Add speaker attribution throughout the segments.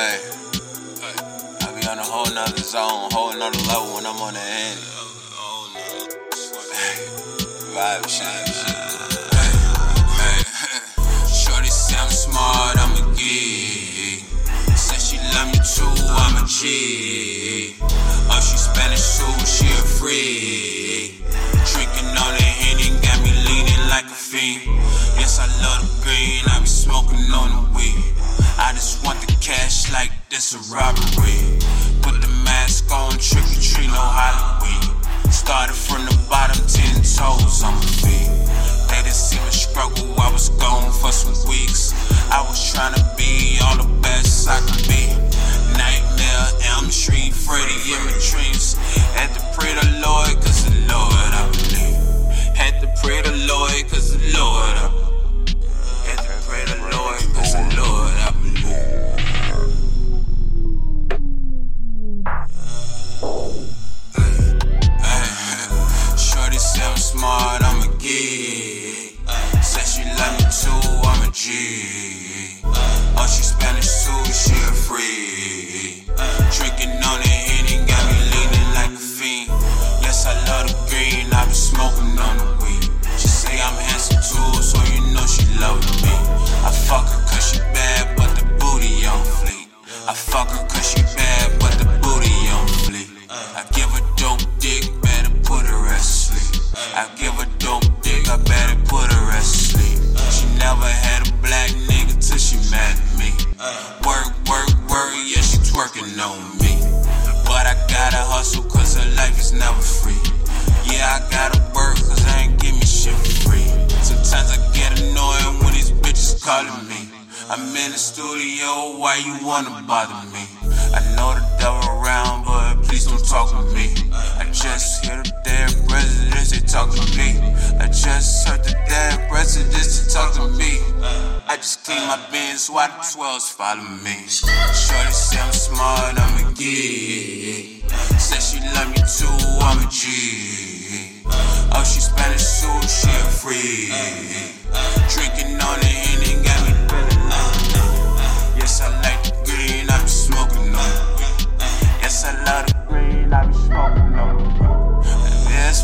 Speaker 1: Hey, I be on a whole nother zone, whole nother level when I'm on the end. Vibe shit. Shorty say I'm smart, I'm a geek. Said she love me too, I'm a G. Oh, she Spanish too, she a freak. Drinking on the Henny, got me leaning like a fiend. Yes, I love the green, I be smoking on the weed. This a robbery. Put the mask on, trick cause she bad, but the booty on fleek. I give her dope dick, better put her at sleep. I give her dope dick, I better put her at sleep. She never had a black nigga till she met me. Work, work, work, yeah, she twerking on me. But I gotta hustle cause her life is never free. Yeah, I gotta work cause I ain't give me shit free. Sometimes I get annoying when these bitches calling me. I'm in the studio, why you wanna bother me? I know the devil around, but please don't talk to me. I just hear the dead presidents, they talk to me. I just heard the dead presidents, they talk to me. I just clean my bins, why the 12s follow me? Shorty say I'm smart, I'm a geek. Said she love me too, I'm a G. Oh, she Spanish too, she a freak. fucking know. Yeah, it's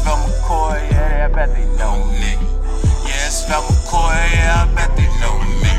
Speaker 1: yeah, I bet they know me. Yeah, it's Velt Mccoyy, yeah, I bet they know me.